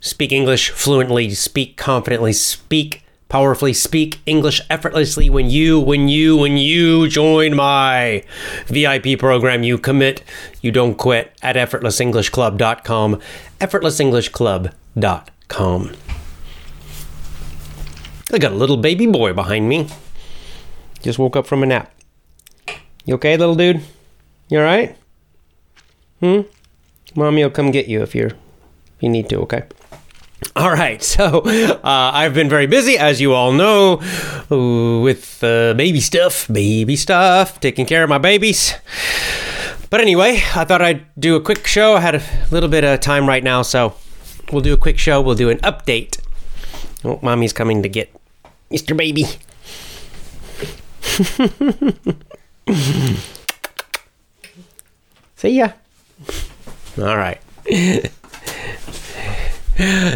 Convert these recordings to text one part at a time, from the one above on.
Speak English fluently, speak confidently, speak powerfully, speak English effortlessly when you, when you, when you join my VIP program. You commit, you don't quit at effortlessenglishclub.com. Effortlessenglishclub.com. I got a little baby boy behind me. Just woke up from a nap. You okay, little dude? You alright? Hmm? Mommy will come get you if you're if you need to, okay? All right, so uh, I've been very busy, as you all know, with uh, baby stuff, baby stuff, taking care of my babies. But anyway, I thought I'd do a quick show. I had a little bit of time right now, so we'll do a quick show. We'll do an update. Oh, mommy's coming to get Mr. Baby. See ya. All right.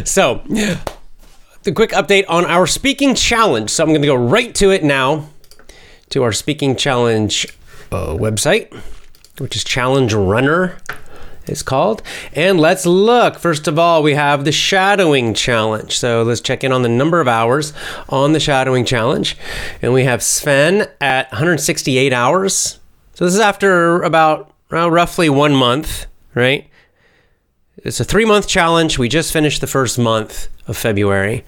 so, the quick update on our speaking challenge. So, I'm going to go right to it now to our speaking challenge uh, website, which is Challenge Runner. It's called. And let's look. First of all, we have the shadowing challenge. So let's check in on the number of hours on the shadowing challenge. And we have Sven at 168 hours. So this is after about uh, roughly one month, right? It's a three month challenge. We just finished the first month of February,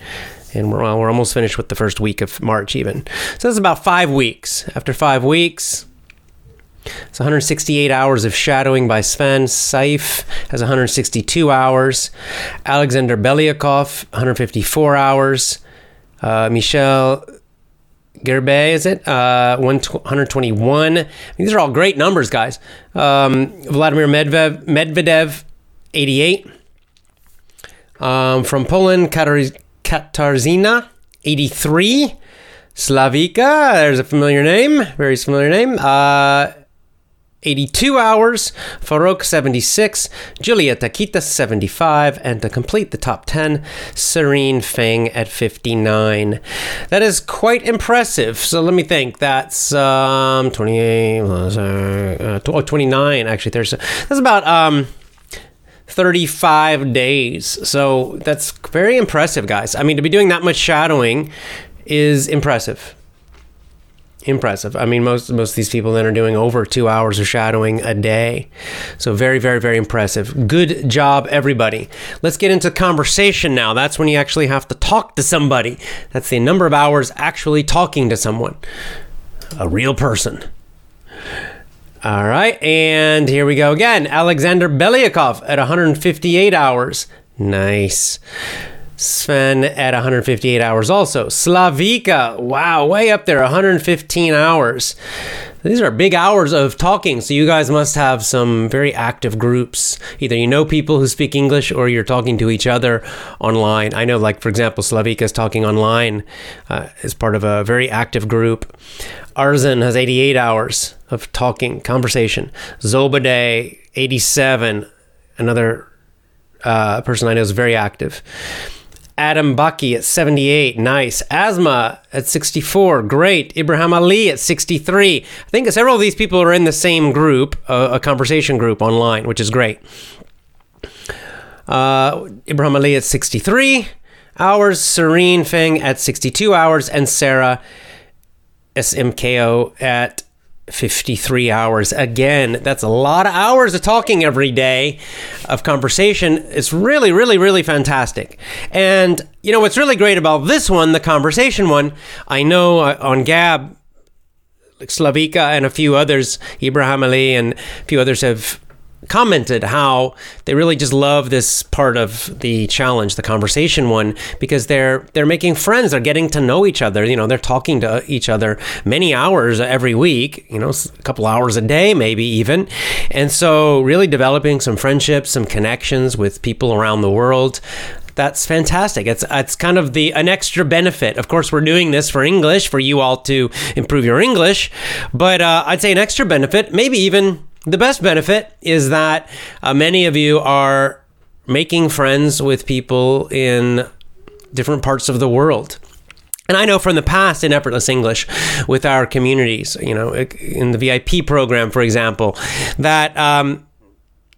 and we're, well, we're almost finished with the first week of March, even. So it's about five weeks. After five weeks, it's 168 hours of shadowing by Sven. Saif has 162 hours. Alexander Belyakov, 154 hours. Uh, Michel Gerbe, is it? Uh, 121. I mean, these are all great numbers, guys. Um, Vladimir Medvedev, Medvedev 88. Um, from Poland, Katarzyna, 83. Slavika, there's a familiar name, very familiar name. Uh, 82 hours, Farokh 76, Julia Takita 75, and to complete the top 10, Serene Feng at 59. That is quite impressive. So let me think. That's um, 28, uh, 29 actually. There's that's about um 35 days. So that's very impressive, guys. I mean, to be doing that much shadowing is impressive. Impressive. I mean, most most of these people then are doing over two hours of shadowing a day. So very, very, very impressive. Good job, everybody. Let's get into conversation now. That's when you actually have to talk to somebody. That's the number of hours actually talking to someone, a real person. All right, and here we go again. Alexander Belyakov at 158 hours. Nice. Sven at 158 hours also. Slavika, wow, way up there, 115 hours. These are big hours of talking, so you guys must have some very active groups. Either you know people who speak English or you're talking to each other online. I know, like, for example, Slavika is talking online uh, as part of a very active group. Arzan has 88 hours of talking, conversation. Zobade, 87, another uh, person I know is very active. Adam Bucky at 78, nice. Asma at 64, great. Ibrahim Ali at 63. I think several of these people are in the same group, uh, a conversation group online, which is great. Uh, Ibrahim Ali at 63 hours, Serene Feng at 62 hours, and Sarah SMKO at 53 hours. Again, that's a lot of hours of talking every day of conversation. It's really, really, really fantastic. And, you know, what's really great about this one, the conversation one, I know uh, on Gab, Slavika and a few others, Ibrahim Ali and a few others have commented how they really just love this part of the challenge, the conversation one, because they're they're making friends, they're getting to know each other. You know, they're talking to each other many hours every week. You know, a couple hours a day, maybe even, and so really developing some friendships, some connections with people around the world that's fantastic. It's it's kind of the an extra benefit. Of course, we're doing this for English for you all to improve your English, but uh, I'd say an extra benefit, maybe even the best benefit, is that uh, many of you are making friends with people in different parts of the world. And I know from the past in Effortless English with our communities, you know, in the VIP program, for example, that um,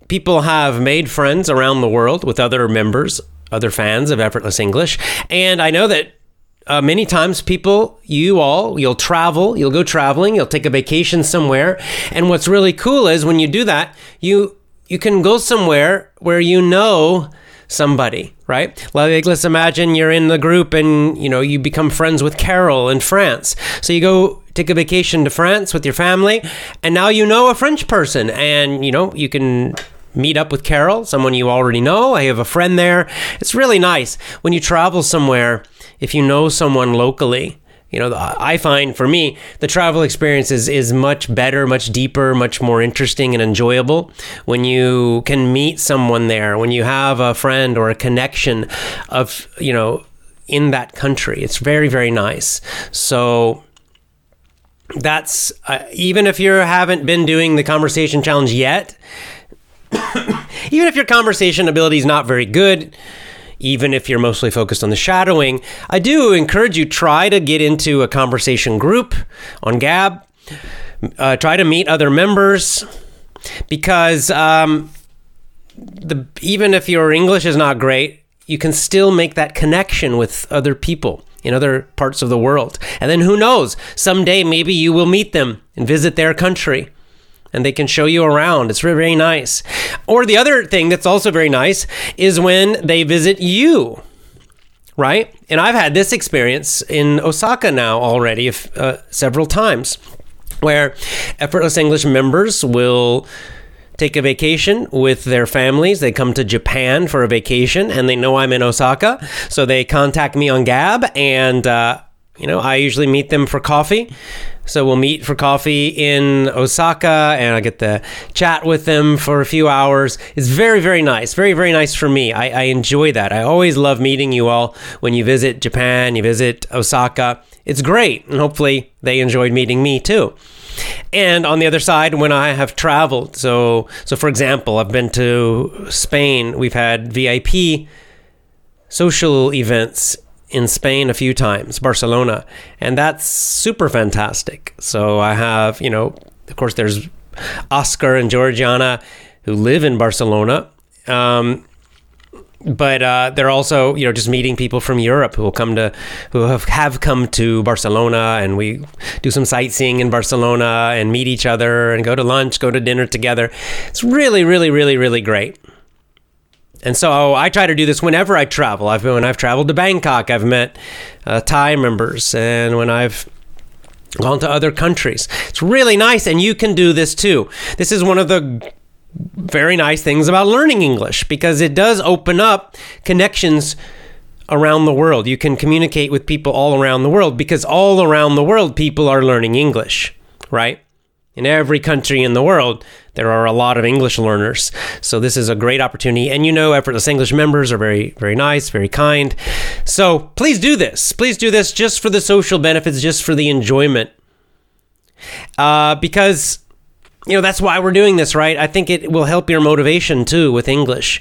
people have made friends around the world with other members, other fans of Effortless English. And I know that uh, many times people you all you'll travel you'll go traveling you'll take a vacation somewhere and what's really cool is when you do that you you can go somewhere where you know somebody, right? Like let's imagine you're in the group and you know you become friends with Carol in France. So you go take a vacation to France with your family, and now you know a French person, and you know you can meet up with Carol, someone you already know. I have a friend there. It's really nice when you travel somewhere if you know someone locally you know, I find for me, the travel experience is, is much better, much deeper, much more interesting and enjoyable when you can meet someone there, when you have a friend or a connection of, you know, in that country. It's very, very nice. So that's, uh, even if you haven't been doing the conversation challenge yet, even if your conversation ability is not very good, even if you're mostly focused on the shadowing, I do encourage you try to get into a conversation group on Gab. Uh, try to meet other members because um, the even if your English is not great, you can still make that connection with other people in other parts of the world. And then who knows? Someday maybe you will meet them and visit their country and they can show you around. It's very, very nice. Or the other thing that's also very nice is when they visit you, right? And I've had this experience in Osaka now already uh, several times where Effortless English members will take a vacation with their families. They come to Japan for a vacation and they know I'm in Osaka. So they contact me on Gab and, uh, you know, I usually meet them for coffee so we'll meet for coffee in Osaka and I get to chat with them for a few hours. It's very, very nice. Very, very nice for me. I, I enjoy that. I always love meeting you all when you visit Japan, you visit Osaka. It's great. And hopefully they enjoyed meeting me too. And on the other side, when I have traveled, so so for example, I've been to Spain. We've had VIP social events in Spain a few times, Barcelona, and that's super fantastic. So I have, you know, of course, there's Oscar and Georgiana who live in Barcelona. Um, but uh, they're also, you know, just meeting people from Europe who will come to, who have, have come to Barcelona, and we do some sightseeing in Barcelona and meet each other and go to lunch, go to dinner together. It's really, really, really, really great. And so I try to do this whenever I travel. I've when I've traveled to Bangkok, I've met uh, Thai members, and when I've gone to other countries, it's really nice. And you can do this too. This is one of the very nice things about learning English because it does open up connections around the world. You can communicate with people all around the world because all around the world people are learning English, right? In every country in the world, there are a lot of English learners. So this is a great opportunity. And you know, Effortless English members are very, very nice, very kind. So please do this. Please do this just for the social benefits, just for the enjoyment. Uh, because you know that's why we're doing this right i think it will help your motivation too with english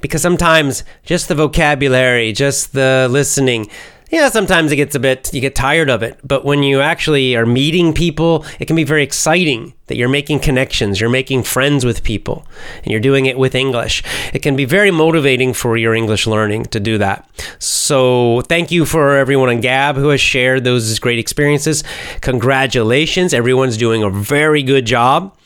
because sometimes just the vocabulary just the listening yeah, sometimes it gets a bit, you get tired of it. But when you actually are meeting people, it can be very exciting that you're making connections, you're making friends with people, and you're doing it with English. It can be very motivating for your English learning to do that. So thank you for everyone on Gab who has shared those great experiences. Congratulations. Everyone's doing a very good job.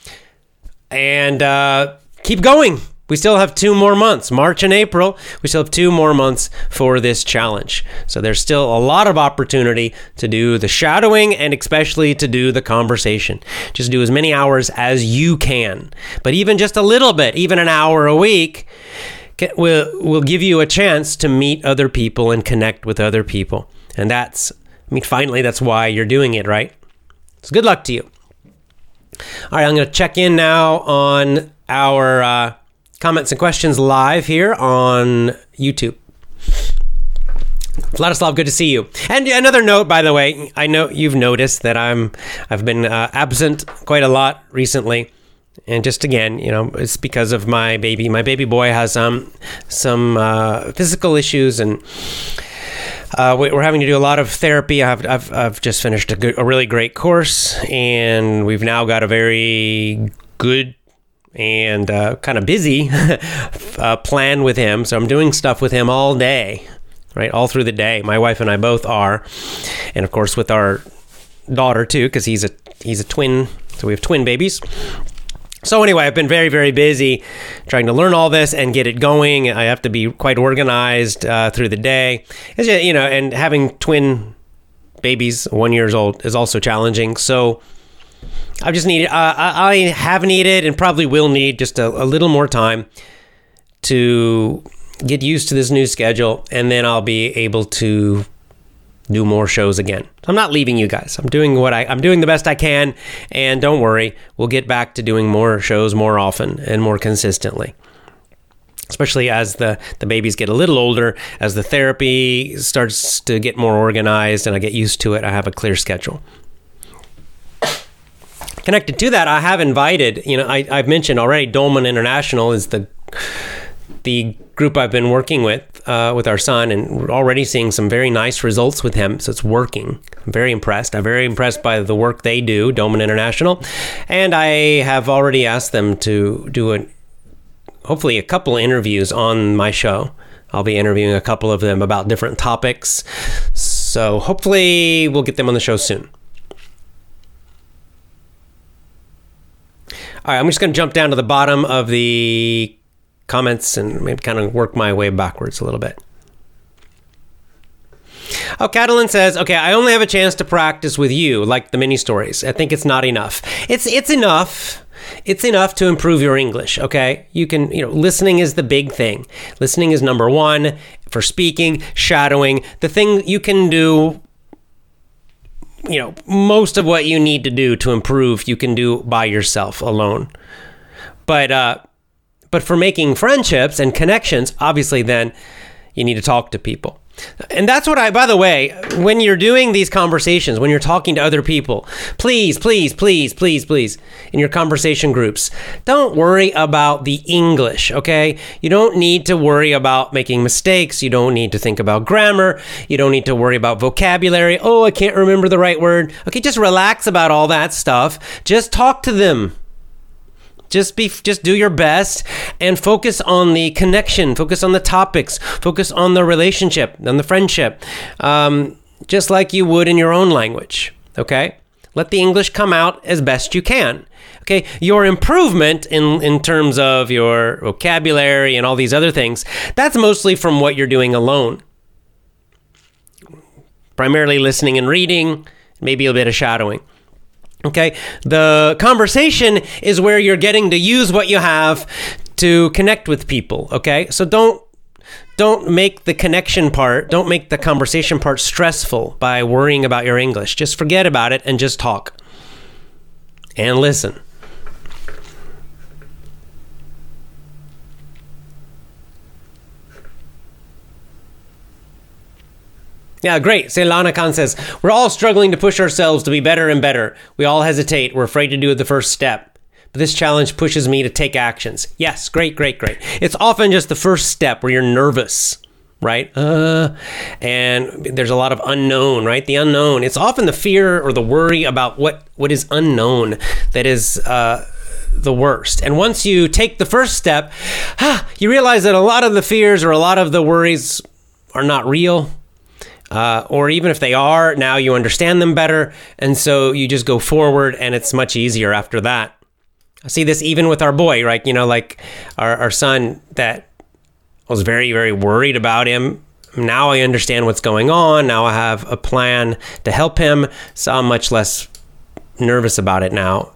And uh, keep going we still have two more months, March and April. We still have two more months for this challenge. So there's still a lot of opportunity to do the shadowing and especially to do the conversation. Just do as many hours as you can. But even just a little bit, even an hour a week, will will give you a chance to meet other people and connect with other people. And that's I mean finally that's why you're doing it, right? So good luck to you. All right, I'm going to check in now on our uh, comments and questions live here on YouTube. Vladislav, good to see you. And another note, by the way, I know you've noticed that I'm I've been uh, absent quite a lot recently, and just again, you know, it's because of my baby. My baby boy has um some uh, physical issues, and uh, we- we're having to do a lot of therapy. I've I've, I've just finished a, good, a really great course, and we've now got a very good and uh, kind of busy uh, plan with him. So I'm doing stuff with him all day, right? All through the day. My wife and I both are, and of course with our daughter too, because he's a he's a twin. So we have twin babies. So anyway, I've been very very busy trying to learn all this and get it going. I have to be quite organized uh, through the day. Just, you know, and having twin babies, one years old, is also challenging. So. I just need. Uh, I have needed and probably will need just a, a little more time to get used to this new schedule, and then I'll be able to do more shows again. I'm not leaving you guys. I'm doing what I I'm doing the best I can, and don't worry, we'll get back to doing more shows more often and more consistently. Especially as the, the babies get a little older, as the therapy starts to get more organized and I get used to it, I have a clear schedule connected to that, I have invited. You know, I, I've mentioned already. Doman International is the the group I've been working with uh, with our son, and we're already seeing some very nice results with him. So it's working. I'm very impressed. I'm very impressed by the work they do, Doman International, and I have already asked them to do a hopefully a couple interviews on my show. I'll be interviewing a couple of them about different topics. So hopefully we'll get them on the show soon. All right, I'm just going to jump down to the bottom of the comments and maybe kind of work my way backwards a little bit. Oh, Catalan says, "Okay, I only have a chance to practice with you, like the mini stories. I think it's not enough. It's it's enough. It's enough to improve your English. Okay, you can you know listening is the big thing. Listening is number one for speaking, shadowing. The thing you can do you know, most of what you need to do to improve, you can do by yourself alone. But uh, but for making friendships and connections, obviously, then you need to talk to people. And that's what I, by the way, when you're doing these conversations, when you're talking to other people, please, please, please, please, please, in your conversation groups, don't worry about the English, okay? You don't need to worry about making mistakes. You don't need to think about grammar. You don't need to worry about vocabulary. Oh, I can't remember the right word. Okay, just relax about all that stuff. Just talk to them just be just do your best and focus on the connection focus on the topics focus on the relationship on the friendship um, just like you would in your own language okay? Let the english come out as best you can okay? Your improvement in in terms of your vocabulary and all these other things that's mostly from what you're doing alone. Primarily listening and reading maybe a bit of shadowing Okay. The conversation is where you're getting to use what you have to connect with people. Okay. So don't don't make the connection part, don't make the conversation part stressful by worrying about your English. Just forget about it and just talk and listen. Yeah, great. Selana Khan says, We're all struggling to push ourselves to be better and better. We all hesitate. We're afraid to do the first step. But this challenge pushes me to take actions. Yes, great, great, great. It's often just the first step where you're nervous, right? Uh, and there's a lot of unknown, right? The unknown. It's often the fear or the worry about what, what is unknown that is. Uh, the worst. And once you take the first step, you realize that a lot of the fears or a lot of the worries are not real uh, or even if they are, now you understand them better. And so you just go forward and it's much easier after that. I see this even with our boy, right? You know, like our, our son that was very, very worried about him. Now I understand what's going on. Now I have a plan to help him. So I'm much less nervous about it now.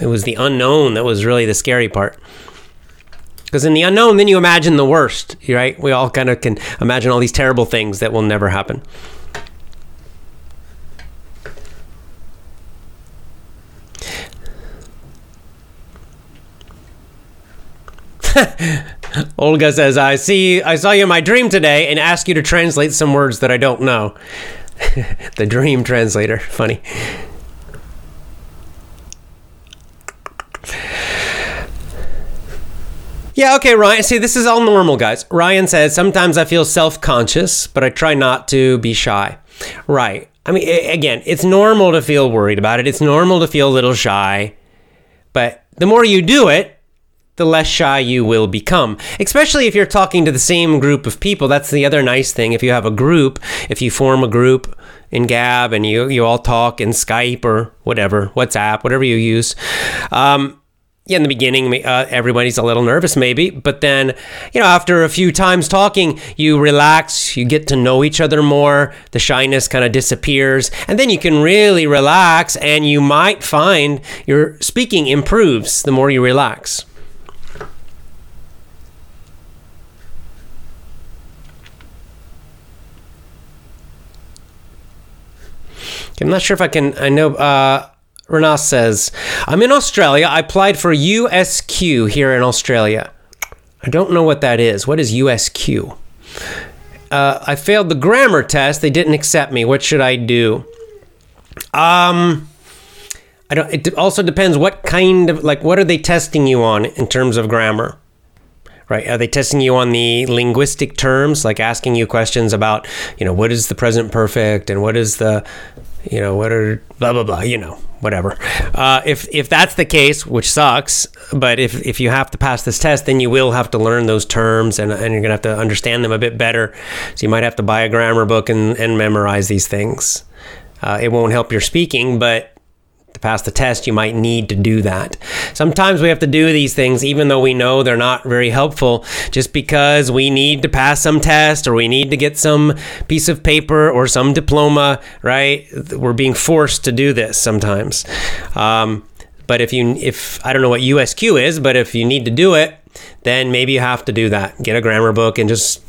It was the unknown that was really the scary part. Because in the unknown, then you imagine the worst, right? We all kind of can imagine all these terrible things that will never happen. Olga says, "I see. I saw you in my dream today, and asked you to translate some words that I don't know." the dream translator, funny. Yeah, okay, Ryan. See, this is all normal, guys. Ryan says, Sometimes I feel self conscious, but I try not to be shy. Right. I mean, again, it's normal to feel worried about it. It's normal to feel a little shy. But the more you do it, the less shy you will become. Especially if you're talking to the same group of people. That's the other nice thing. If you have a group, if you form a group in Gab and you, you all talk in Skype or whatever, WhatsApp, whatever you use, um, in the beginning, uh, everybody's a little nervous, maybe, but then, you know, after a few times talking, you relax, you get to know each other more, the shyness kind of disappears, and then you can really relax, and you might find your speaking improves the more you relax. I'm not sure if I can. I know. Uh, Renas says, I'm in Australia. I applied for USQ here in Australia. I don't know what that is. What is USQ? Uh, I failed the grammar test. They didn't accept me. What should I do? Um, I don't. It also depends what kind of like what are they testing you on in terms of grammar right? Are they testing you on the linguistic terms, like asking you questions about, you know, what is the present perfect and what is the, you know, what are blah blah blah, you know, whatever. Uh, if if that's the case, which sucks, but if if you have to pass this test, then you will have to learn those terms and, and you're gonna have to understand them a bit better. So you might have to buy a grammar book and, and memorize these things. Uh, it won't help your speaking, but pass the test, you might need to do that. Sometimes we have to do these things even though we know they're not very helpful just because we need to pass some test or we need to get some piece of paper or some diploma, right? We're being forced to do this sometimes. Um, but if you, if I don't know what USQ is, but if you need to do it, then maybe you have to do that. Get a grammar book and just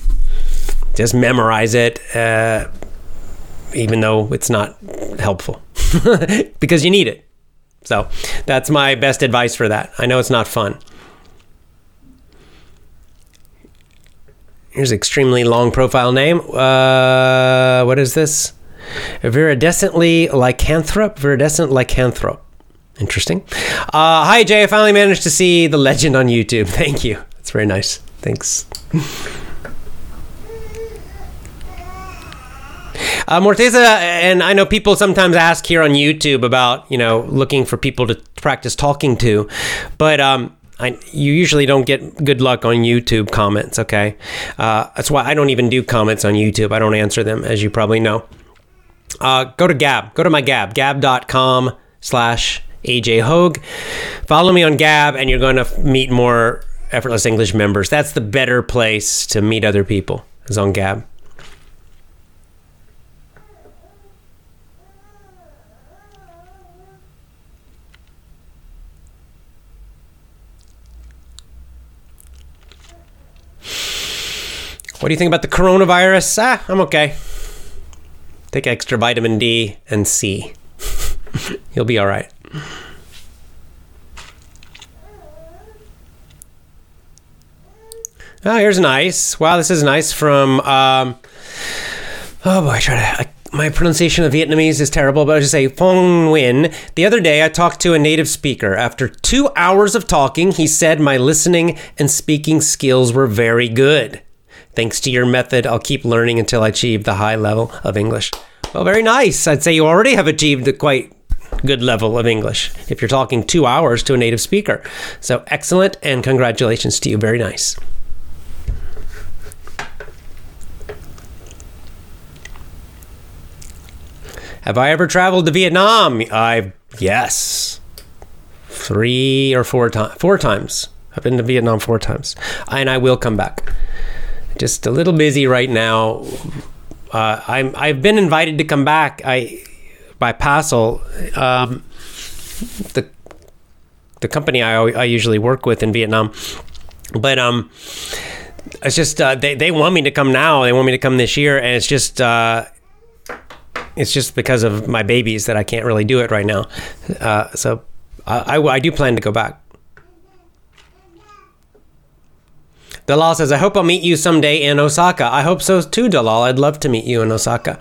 just memorize it. Uh, even though it's not helpful because you need it. So that's my best advice for that. I know it's not fun. Here's an extremely long profile name. Uh, what is this? Viridescently lycanthrope. Viridescent lycanthrope. Interesting. Uh, hi, Jay. I finally managed to see the legend on YouTube. Thank you. That's very nice. Thanks. Uh, Morteza, and I know people sometimes ask here on YouTube about, you know, looking for people to practice talking to, but um, I, you usually don't get good luck on YouTube comments, okay? Uh, that's why I don't even do comments on YouTube. I don't answer them, as you probably know. Uh, go to Gab. Go to my Gab, gab.com slash AJ Hoge. Follow me on Gab, and you're going to meet more Effortless English members. That's the better place to meet other people, is on Gab. What do you think about the coronavirus? Ah, I'm okay. Take extra vitamin D and C. You'll be all right. Oh, here's nice. Wow, this is nice from. Um, oh boy, I try to. I, my pronunciation of Vietnamese is terrible, but I just say Phong Nguyen. The other day, I talked to a native speaker. After two hours of talking, he said my listening and speaking skills were very good. Thanks to your method, I'll keep learning until I achieve the high level of English. Well, very nice. I'd say you already have achieved a quite good level of English if you're talking two hours to a native speaker. So excellent, and congratulations to you. Very nice. Have I ever traveled to Vietnam? I yes, three or four times. Four times. I've been to Vietnam four times, and I will come back just a little busy right now. Uh, I'm I've been invited to come back. I by Pasal, um, the the company I I usually work with in Vietnam, but um, it's just uh, they they want me to come now. They want me to come this year, and it's just. Uh, it's just because of my babies that I can't really do it right now. Uh, so I, I, I do plan to go back. Dalal says, I hope I'll meet you someday in Osaka. I hope so too, Dalal. I'd love to meet you in Osaka.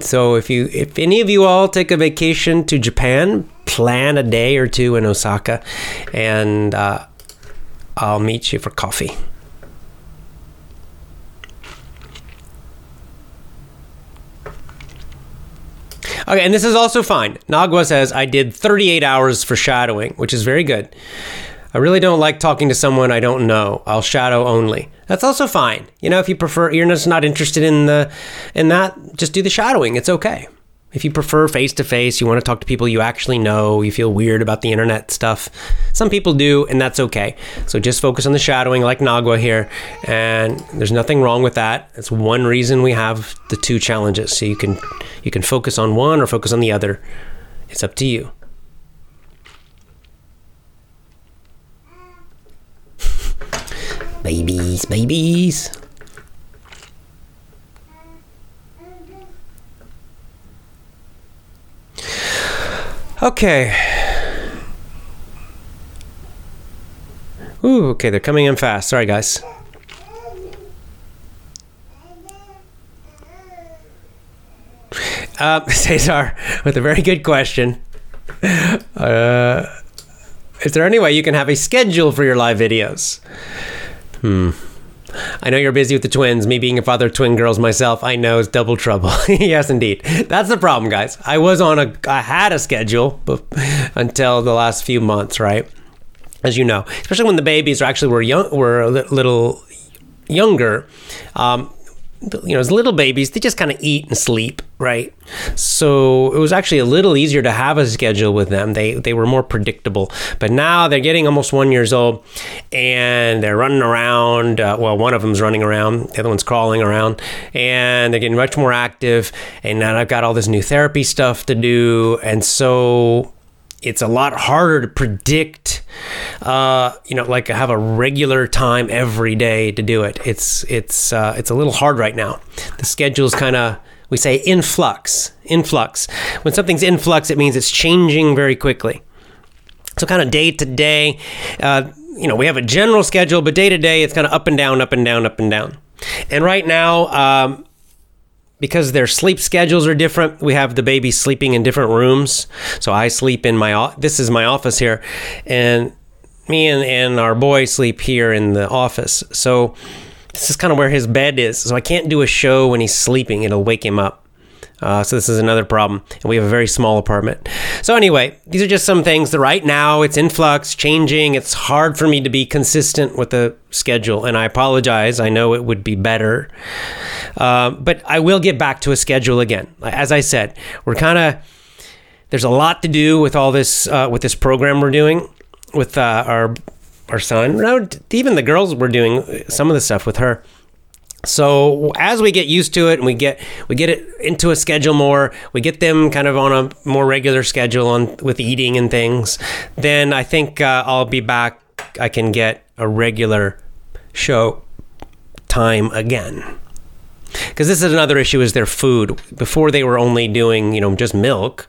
So if you if any of you all take a vacation to Japan, plan a day or two in Osaka and uh, I'll meet you for coffee. Okay, and this is also fine. Nagwa says, I did 38 hours for shadowing, which is very good. I really don't like talking to someone I don't know. I'll shadow only. That's also fine. You know, if you prefer, you're just not interested in the in that, just do the shadowing. It's okay. If you prefer face to face, you want to talk to people you actually know, you feel weird about the internet stuff. Some people do, and that's okay. So just focus on the shadowing, like Nagwa here, and there's nothing wrong with that. It's one reason we have the two challenges. So you can you can focus on one or focus on the other. It's up to you. Babies, babies. Okay. Ooh, okay, they're coming in fast. Sorry, guys. Uh, Cesar, with a very good question. Uh, is there any way you can have a schedule for your live videos? Hmm. I know you're busy with the twins. Me being a father of twin girls myself, I know it's double trouble. yes, indeed. That's the problem, guys. I was on a, I had a schedule but, until the last few months, right? As you know, especially when the babies are actually were young, were a little younger. Um, you know, as little babies, they just kind of eat and sleep, right? So it was actually a little easier to have a schedule with them. They they were more predictable. But now they're getting almost one years old, and they're running around. Uh, well, one of them's running around, the other one's crawling around, and they're getting much more active. And now I've got all this new therapy stuff to do, and so it's a lot harder to predict uh, you know like have a regular time every day to do it it's it's uh, it's a little hard right now the schedule's kind of we say in flux in flux when something's in flux it means it's changing very quickly so kind of day to day uh, you know we have a general schedule but day to day it's kind of up and down up and down up and down and right now um, because their sleep schedules are different. We have the baby sleeping in different rooms. So I sleep in my this is my office here, and me and, and our boy sleep here in the office. So this is kind of where his bed is. So I can't do a show when he's sleeping; it'll wake him up. Uh, so this is another problem, and we have a very small apartment. So anyway, these are just some things that right now it's in flux, changing. It's hard for me to be consistent with the schedule, and I apologize. I know it would be better, uh, but I will get back to a schedule again. As I said, we're kind of there's a lot to do with all this uh, with this program we're doing with uh, our our son. Even the girls were doing some of the stuff with her. So as we get used to it and we get we get it into a schedule more, we get them kind of on a more regular schedule on with eating and things, then I think uh, I'll be back. I can get a regular show time again. Because this is another issue is their food. Before they were only doing, you know, just milk.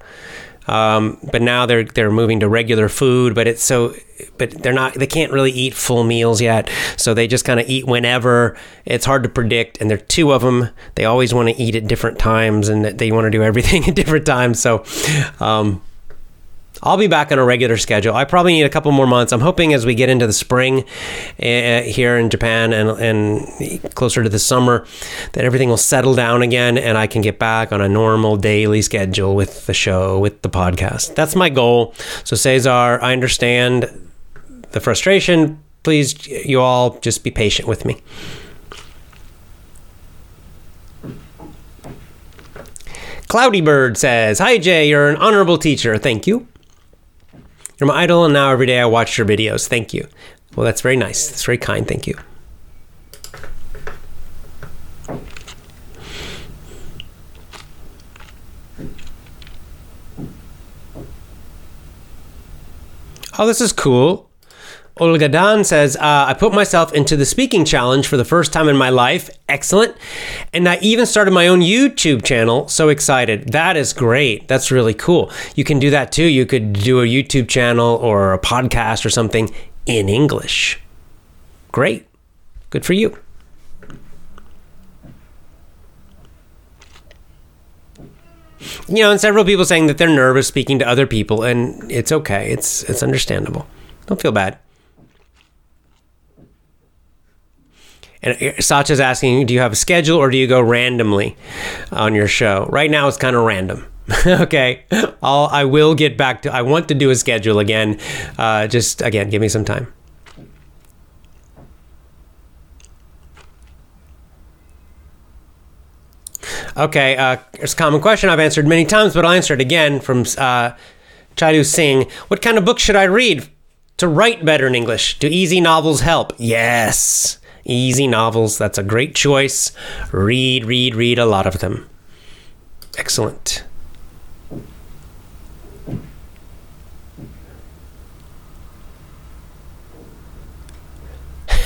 Um, but now they're they're moving to regular food, but it's so but they're not they can't really eat full meals yet. So they just kind of eat whenever. It's hard to predict and there are two of them they always want to eat at different times and they want to do everything at different times. So um, I'll be back on a regular schedule. I probably need a couple more months. I'm hoping as we get into the spring uh, here in Japan and, and closer to the summer that everything will settle down again and I can get back on a normal daily schedule with the show, with the podcast. That's my goal. So, Cesar, I understand the frustration. Please, you all, just be patient with me. Cloudy Bird says, Hi Jay, you're an honorable teacher. Thank you. You're my idol, and now every day I watch your videos. Thank you. Well, that's very nice. That's very kind. Thank you. Oh, this is cool. Olga Dan says, uh, I put myself into the speaking challenge for the first time in my life. Excellent. And I even started my own YouTube channel. So excited. That is great. That's really cool. You can do that too. You could do a YouTube channel or a podcast or something in English. Great. Good for you. You know, and several people saying that they're nervous speaking to other people, and it's okay. It's it's understandable. Don't feel bad. And uh, Sacha's asking, do you have a schedule or do you go randomly on your show? Right now, it's kind of random. okay, I'll I will get back to. I want to do a schedule again. Uh, just again, give me some time. Okay, uh, it's a common question I've answered many times, but I'll answer it again from uh, Chaidu Singh. What kind of book should I read to write better in English? Do easy novels help? Yes, easy novels. That's a great choice. Read, read, read a lot of them. Excellent.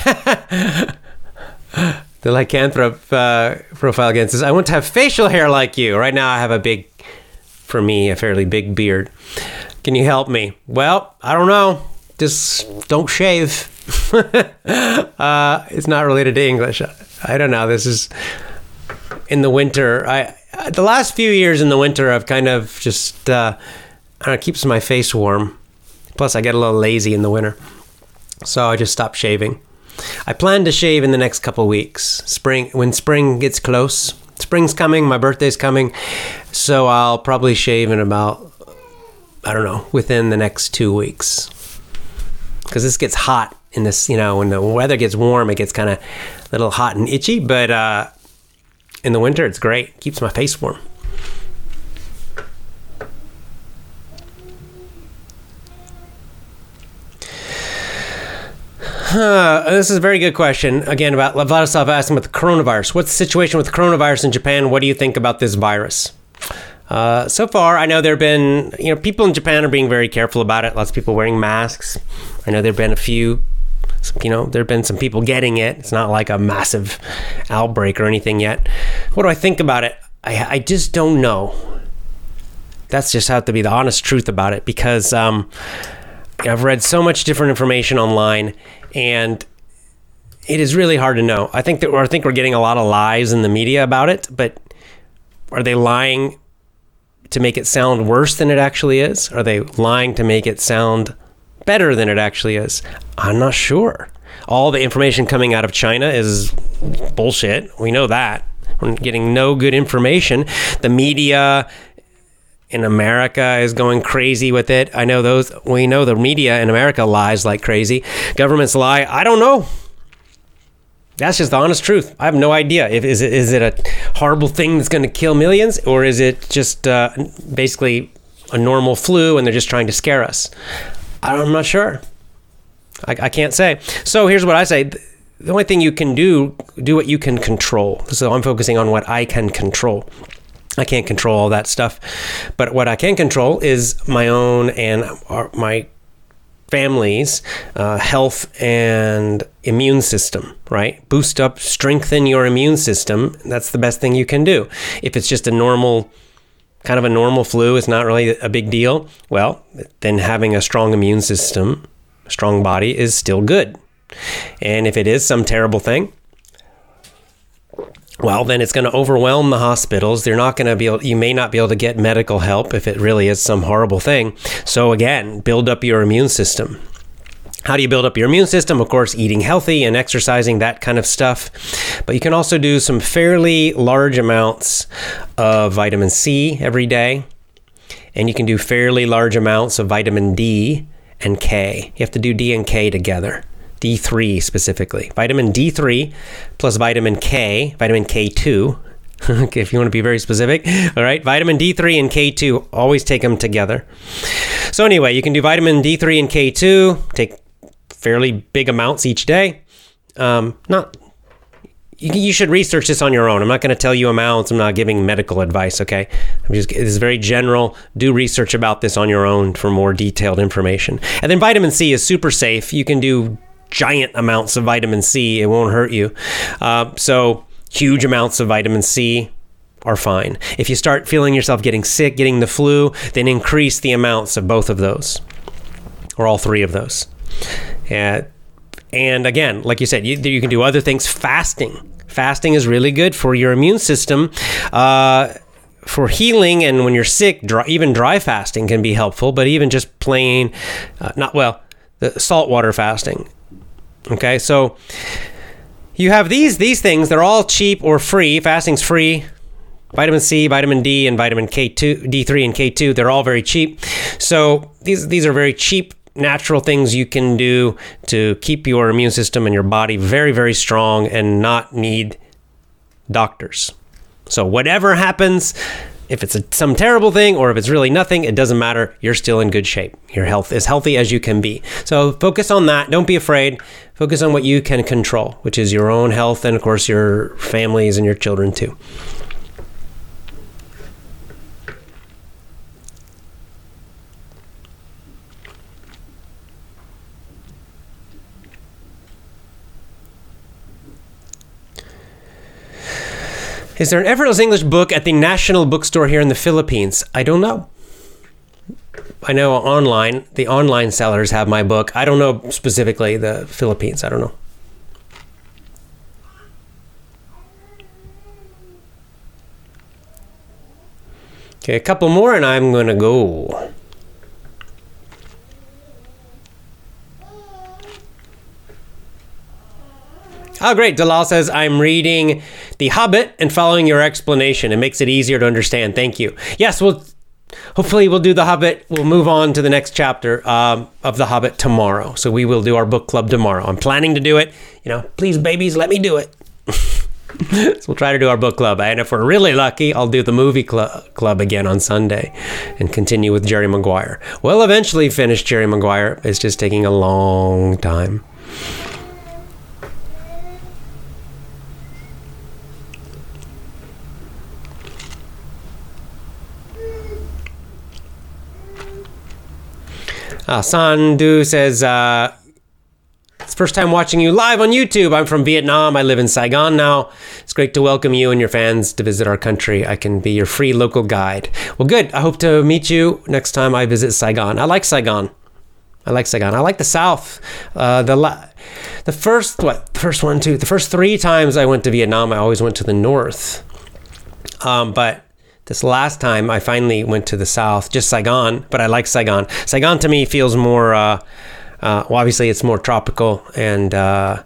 the lycanthrope uh, profile again says, I want to have facial hair like you. Right now, I have a big, for me, a fairly big beard. Can you help me? Well, I don't know. Just don't shave. uh, it's not related to English. I don't know. This is in the winter. I the last few years in the winter, I've kind of just uh, I don't know, keeps my face warm. Plus, I get a little lazy in the winter, so I just stop shaving. I plan to shave in the next couple weeks. Spring when spring gets close. Spring's coming, my birthday's coming. So I'll probably shave in about I don't know, within the next 2 weeks. Cuz this gets hot in this, you know, when the weather gets warm, it gets kind of a little hot and itchy, but uh in the winter it's great. Keeps my face warm. Uh, this is a very good question. Again, about Vladislav asking about the coronavirus. What's the situation with coronavirus in Japan? What do you think about this virus? Uh, so far, I know there have been, you know, people in Japan are being very careful about it. Lots of people wearing masks. I know there have been a few, you know, there have been some people getting it. It's not like a massive outbreak or anything yet. What do I think about it? I, I just don't know. That's just have to be the honest truth about it because um, I've read so much different information online and it is really hard to know. I think that I think we're getting a lot of lies in the media about it, but are they lying to make it sound worse than it actually is? Are they lying to make it sound better than it actually is? I'm not sure. All the information coming out of China is bullshit. We know that. We're getting no good information. The media in America is going crazy with it. I know those, we know the media in America lies like crazy. Governments lie. I don't know. That's just the honest truth. I have no idea. If is it is it a horrible thing that's going to kill millions, or is it just uh, basically a normal flu and they're just trying to scare us? I'm not sure. I, I can't say. So here's what I say: the only thing you can do, do what you can control. So I'm focusing on what I can control. I can't control all that stuff, but what I can control is my own and our, my family's uh, health and immune system, right? Boost up, strengthen your immune system. That's the best thing you can do. If it's just a normal, kind of a normal flu, it's not really a big deal. Well, then having a strong immune system, strong body is still good. And if it is some terrible thing, well, then it's going to overwhelm the hospitals. They're not going to be able, you may not be able to get medical help if it really is some horrible thing. So, again, build up your immune system. How do you build up your immune system? Of course, eating healthy and exercising, that kind of stuff. But you can also do some fairly large amounts of vitamin C every day. And you can do fairly large amounts of vitamin D and K. You have to do D and K together. D3 specifically. Vitamin D3 plus vitamin K, vitamin K2. okay, if you want to be very specific. All right, vitamin D3 and K2, always take them together. So, anyway, you can do vitamin D3 and K2, take fairly big amounts each day. Um, not you, you should research this on your own. I'm not going to tell you amounts. I'm not giving medical advice. Okay, I'm just this is very general. Do research about this on your own for more detailed information. And then vitamin C is super safe. You can do giant amounts of vitamin C. It won't hurt you. Uh, so, huge amounts of vitamin C are fine. If you start feeling yourself getting sick, getting the flu, then increase the amounts of both of those or all three of those. And And again, like you said, you, you can do other things. Fasting. Fasting is really good for your immune system. Uh, for healing and when you're sick, dry, even dry fasting can be helpful, but even just plain, uh, not well, the saltwater fasting. Okay, so you have these these things. They're all cheap or free. Fasting's free. Vitamin C, vitamin D, and vitamin K2, D3, and K2. They're all very cheap. So these these are very cheap natural things you can do to keep your immune system and your body very very strong and not need doctors. So whatever happens, if it's a, some terrible thing or if it's really nothing, it doesn't matter. You're still in good shape. Your health is healthy as you can be. So focus on that. Don't be afraid. Focus on what you can control, which is your own health and, of course, your families and your children too. Is there an effortless English book at the National Bookstore here in the Philippines? I don't know. I know online, the online sellers have my book. I don't know specifically the Philippines. I don't know. Okay, a couple more and I'm going to go. Oh, great. Dalal says, I'm reading The Hobbit and following your explanation. It makes it easier to understand. Thank you. Yes, well, hopefully we'll do The Hobbit. We'll move on to the next chapter um, of The Hobbit tomorrow. So we will do our book club tomorrow. I'm planning to do it. You know, please, babies, let me do it. so we'll try to do our book club. And if we're really lucky, I'll do the movie cl- club again on Sunday and continue with Jerry Maguire. We'll eventually finish Jerry Maguire. It's just taking a long time. Uh, Sandu says, uh, it's first time watching you live on YouTube. I'm from Vietnam. I live in Saigon now. It's great to welcome you and your fans to visit our country. I can be your free local guide. Well, good. I hope to meet you next time I visit Saigon. I like Saigon. I like Saigon. I like the South. Uh, the la- the first what? First one, two. The first three times I went to Vietnam, I always went to the North. Um, but this last time, I finally went to the south, just Saigon, but I like Saigon. Saigon to me feels more, uh, uh, well, obviously it's more tropical and uh,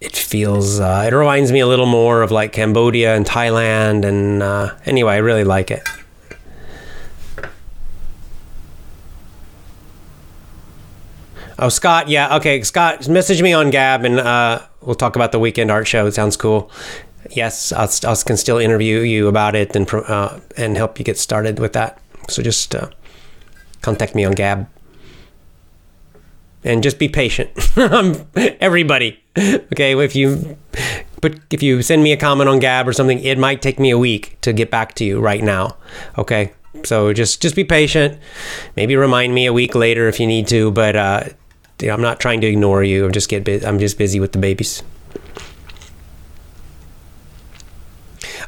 it feels, uh, it reminds me a little more of like Cambodia and Thailand. And uh, anyway, I really like it. Oh, Scott, yeah, okay. Scott, message me on Gab and uh, we'll talk about the weekend art show. It sounds cool yes, I can still interview you about it and uh, and help you get started with that. So just uh, contact me on Gab, and just be patient. Everybody, okay? If you but if you send me a comment on Gab or something, it might take me a week to get back to you right now. Okay, so just just be patient. Maybe remind me a week later if you need to, but uh, I'm not trying to ignore you. I'm just get I'm just busy with the babies.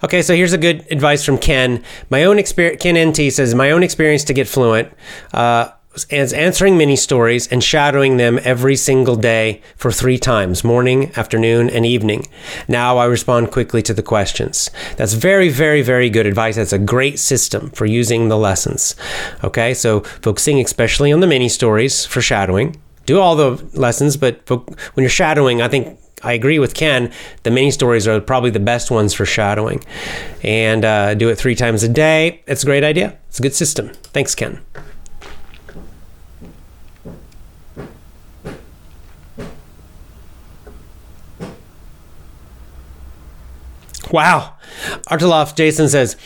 Okay, so here's a good advice from Ken. My own experience, Ken NT says, my own experience to get fluent uh, is answering mini stories and shadowing them every single day for three times morning, afternoon, and evening. Now I respond quickly to the questions. That's very, very, very good advice. That's a great system for using the lessons. Okay, so focusing especially on the mini stories for shadowing. Do all the lessons, but when you're shadowing, I think I agree with Ken. The mini stories are probably the best ones for shadowing. And uh, do it three times a day. It's a great idea. It's a good system. Thanks, Ken. Wow. Arteloff Jason says,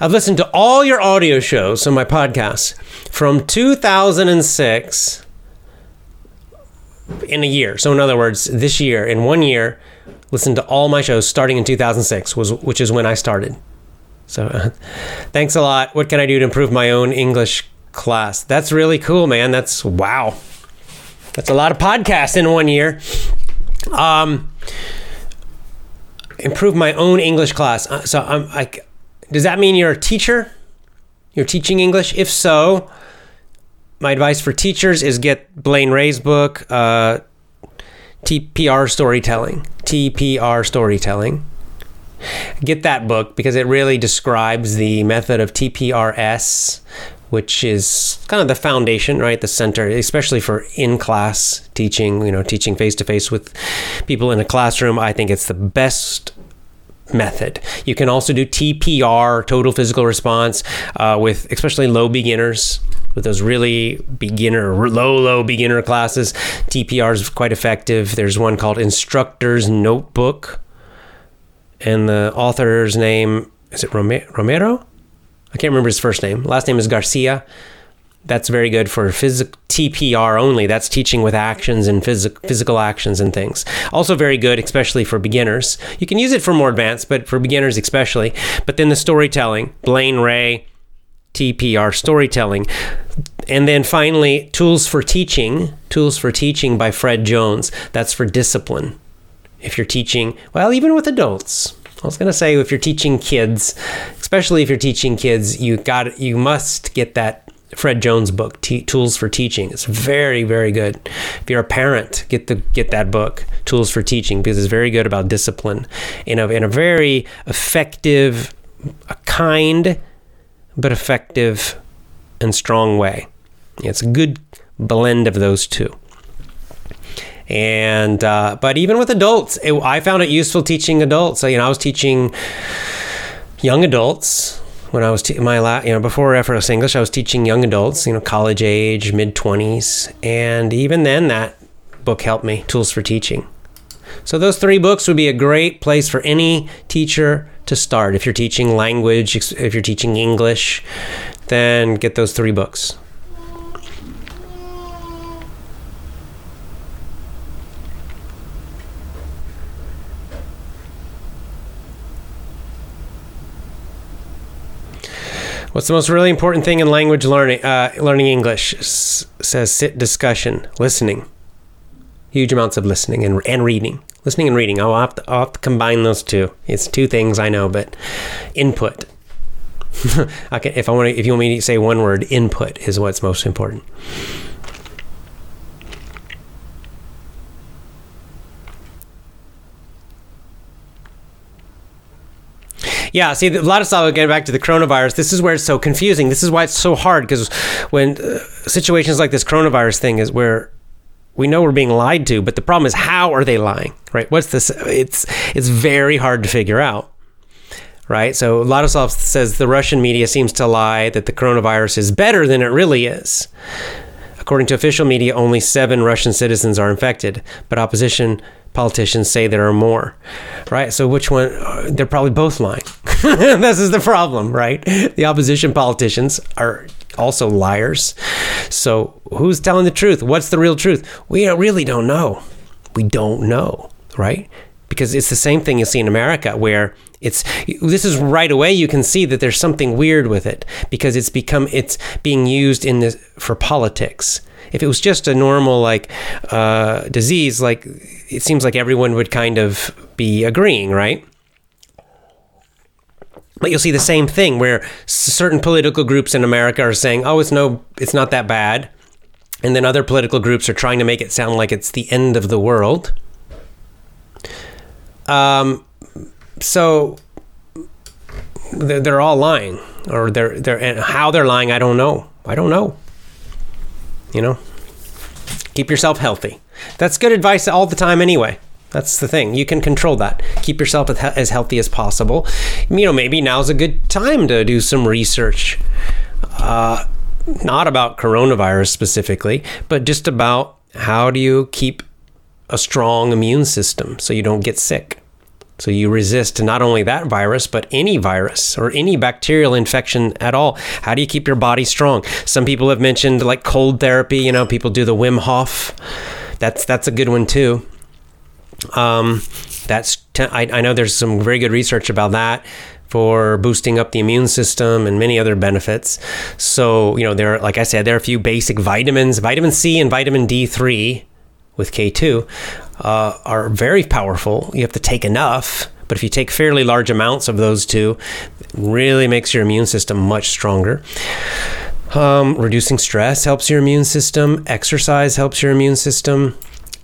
I've listened to all your audio shows on my podcast from 2006 in a year. So in other words, this year in one year, listened to all my shows starting in 2006 was which is when I started. So uh, thanks a lot. What can I do to improve my own English class? That's really cool, man. That's wow. That's a lot of podcasts in one year. Um improve my own English class. Uh, so I'm like does that mean you're a teacher? You're teaching English? If so, my advice for teachers is get Blaine Ray's book, uh, TPR storytelling. TPR storytelling. Get that book because it really describes the method of TPRS, which is kind of the foundation, right? The center, especially for in class teaching, you know, teaching face to face with people in a classroom. I think it's the best method. You can also do TPR, total physical response, uh, with especially low beginners. With those really beginner, low, low beginner classes, TPR is quite effective. There's one called Instructor's Notebook, and the author's name is it Romero? I can't remember his first name. Last name is Garcia. That's very good for phys- TPR only. That's teaching with actions and phys- physical actions and things. Also very good, especially for beginners. You can use it for more advanced, but for beginners especially. But then the storytelling, Blaine Ray, TPR storytelling. And then finally, Tools for Teaching, Tools for Teaching by Fred Jones. That's for discipline. If you're teaching, well, even with adults, I was going to say if you're teaching kids, especially if you're teaching kids, you got you must get that Fred Jones book, T- Tools for Teaching. It's very very good. If you're a parent, get the get that book, Tools for Teaching, because it's very good about discipline in a in a very effective, a kind but effective and strong way. It's a good blend of those two and uh, but even with adults, it, I found it useful teaching adults. You know, I was teaching young adults when I was te- my la- you know before effortless English, I was teaching young adults, you know, college age, mid twenties, and even then, that book helped me. Tools for Teaching. So those three books would be a great place for any teacher to start. If you're teaching language, if you're teaching English, then get those three books. What's the most really important thing in language learning? Uh, learning English S- says sit discussion, listening, huge amounts of listening and, and reading. Listening and reading. I'll have, to, I'll have to combine those two. It's two things I know, but input. okay, if I want to, if you want me to say one word, input is what's most important. Yeah, see, a lot of stuff, getting back to the coronavirus, this is where it's so confusing. This is why it's so hard because when uh, situations like this coronavirus thing is where we know we're being lied to, but the problem is how are they lying, right? What's this? It's, it's very hard to figure out right? So Ladosov says the Russian media seems to lie that the coronavirus is better than it really is. According to official media, only seven Russian citizens are infected, but opposition politicians say there are more, right? So which one? They're probably both lying. this is the problem, right? The opposition politicians are also liars. So who's telling the truth? What's the real truth? We really don't know. We don't know, right? Because it's the same thing you see in America where it's this is right away you can see that there's something weird with it because it's become it's being used in this for politics if it was just a normal like uh, disease, like it seems like everyone would kind of be agreeing, right? But you'll see the same thing where certain political groups in America are saying, "Oh, it's no, it's not that bad," and then other political groups are trying to make it sound like it's the end of the world. Um, so they're, they're all lying, or they're they're and how they're lying, I don't know. I don't know. You know, keep yourself healthy. That's good advice all the time, anyway. That's the thing. You can control that. Keep yourself as healthy as possible. You know, maybe now's a good time to do some research. Uh, not about coronavirus specifically, but just about how do you keep a strong immune system so you don't get sick. So you resist not only that virus, but any virus or any bacterial infection at all. How do you keep your body strong? Some people have mentioned like cold therapy. You know, people do the Wim Hof. That's that's a good one too. Um, that's t- I, I know there's some very good research about that for boosting up the immune system and many other benefits. So, you know, there, are, like I said, there are a few basic vitamins, vitamin C and vitamin D3 with K2 uh, are very powerful. You have to take enough, but if you take fairly large amounts of those two, really makes your immune system much stronger. Um, reducing stress helps your immune system. Exercise helps your immune system.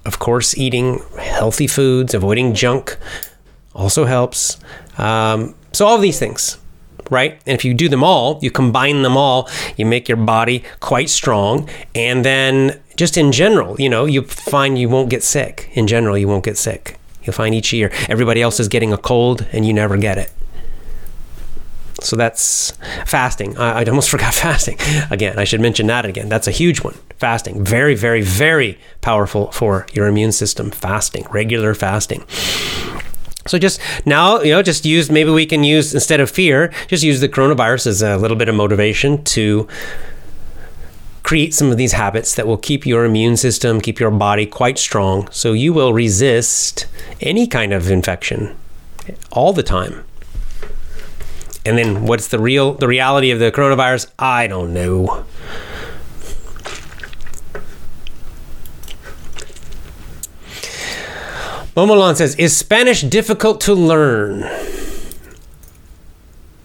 Of course, eating healthy foods, avoiding junk also helps. Um, so, all of these things, right? And if you do them all, you combine them all, you make your body quite strong. And then, just in general, you know, you find you won't get sick. In general, you won't get sick. You'll find each year everybody else is getting a cold and you never get it. So that's fasting. I, I, almost forgot fasting. Again, I should mention that again. That's a huge one. Fasting. Very, very, very powerful for your immune system. Fasting, regular fasting. So just now, you know, just use, maybe we can use, instead of fear, just use the coronavirus as a little bit of motivation to create some of these habits that will keep your immune system, keep your body quite strong, so you will resist any kind of infection all the time. And then what's the real the reality of the coronavirus? I don't know. Momolon says, "Is Spanish difficult to learn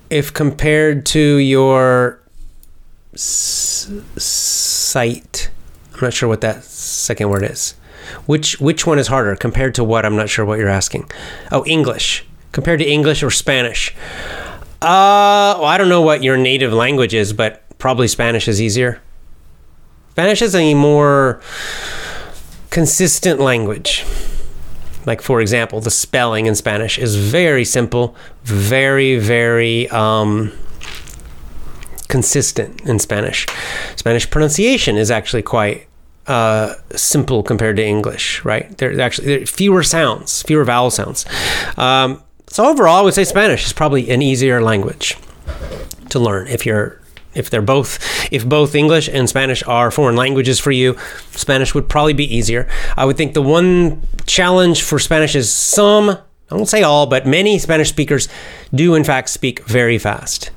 if compared to your sight. I'm not sure what that second word is. Which which one is harder compared to what? I'm not sure what you're asking. Oh, English compared to English or Spanish. Uh, well, I don't know what your native language is, but probably Spanish is easier. Spanish is a more consistent language. Like, for example, the spelling in Spanish is very simple, very, very um, consistent in Spanish. Spanish pronunciation is actually quite uh, simple compared to English, right? There are actually there fewer sounds, fewer vowel sounds. Um, so overall, I would say Spanish is probably an easier language to learn if you're if they're both if both English and Spanish are foreign languages for you, Spanish would probably be easier. I would think the one challenge for Spanish is some I won't say all, but many Spanish speakers do in fact speak very fast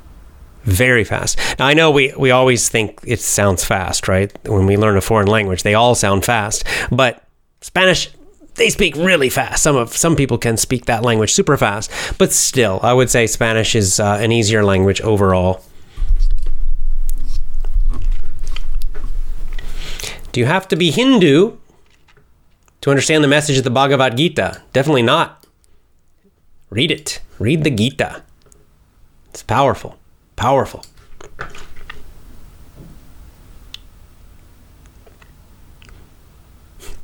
very fast. Now I know we we always think it sounds fast, right? When we learn a foreign language, they all sound fast, but Spanish they speak really fast. Some of some people can speak that language super fast, but still, I would say Spanish is uh, an easier language overall. Do you have to be Hindu to understand the message of the Bhagavad Gita? Definitely not. Read it. Read the Gita. It's powerful. Powerful.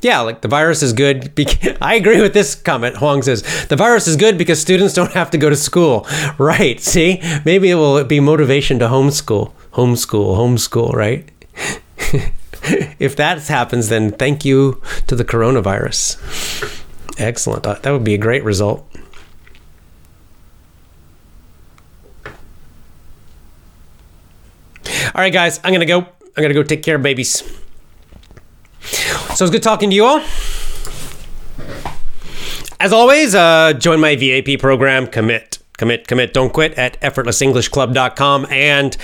Yeah, like the virus is good. Because, I agree with this comment. Huang says the virus is good because students don't have to go to school. Right? See, maybe it will be motivation to homeschool, homeschool, homeschool. Right? if that happens, then thank you to the coronavirus. Excellent. That would be a great result. All right, guys, I'm to go. I'm to go take care of babies. So it's good talking to you all. As always, uh, join my VIP program, Commit, Commit, Commit, Don't Quit at effortlessenglishclub.com. And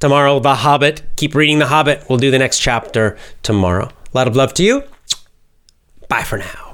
tomorrow, The Hobbit. Keep reading The Hobbit. We'll do the next chapter tomorrow. A lot of love to you. Bye for now.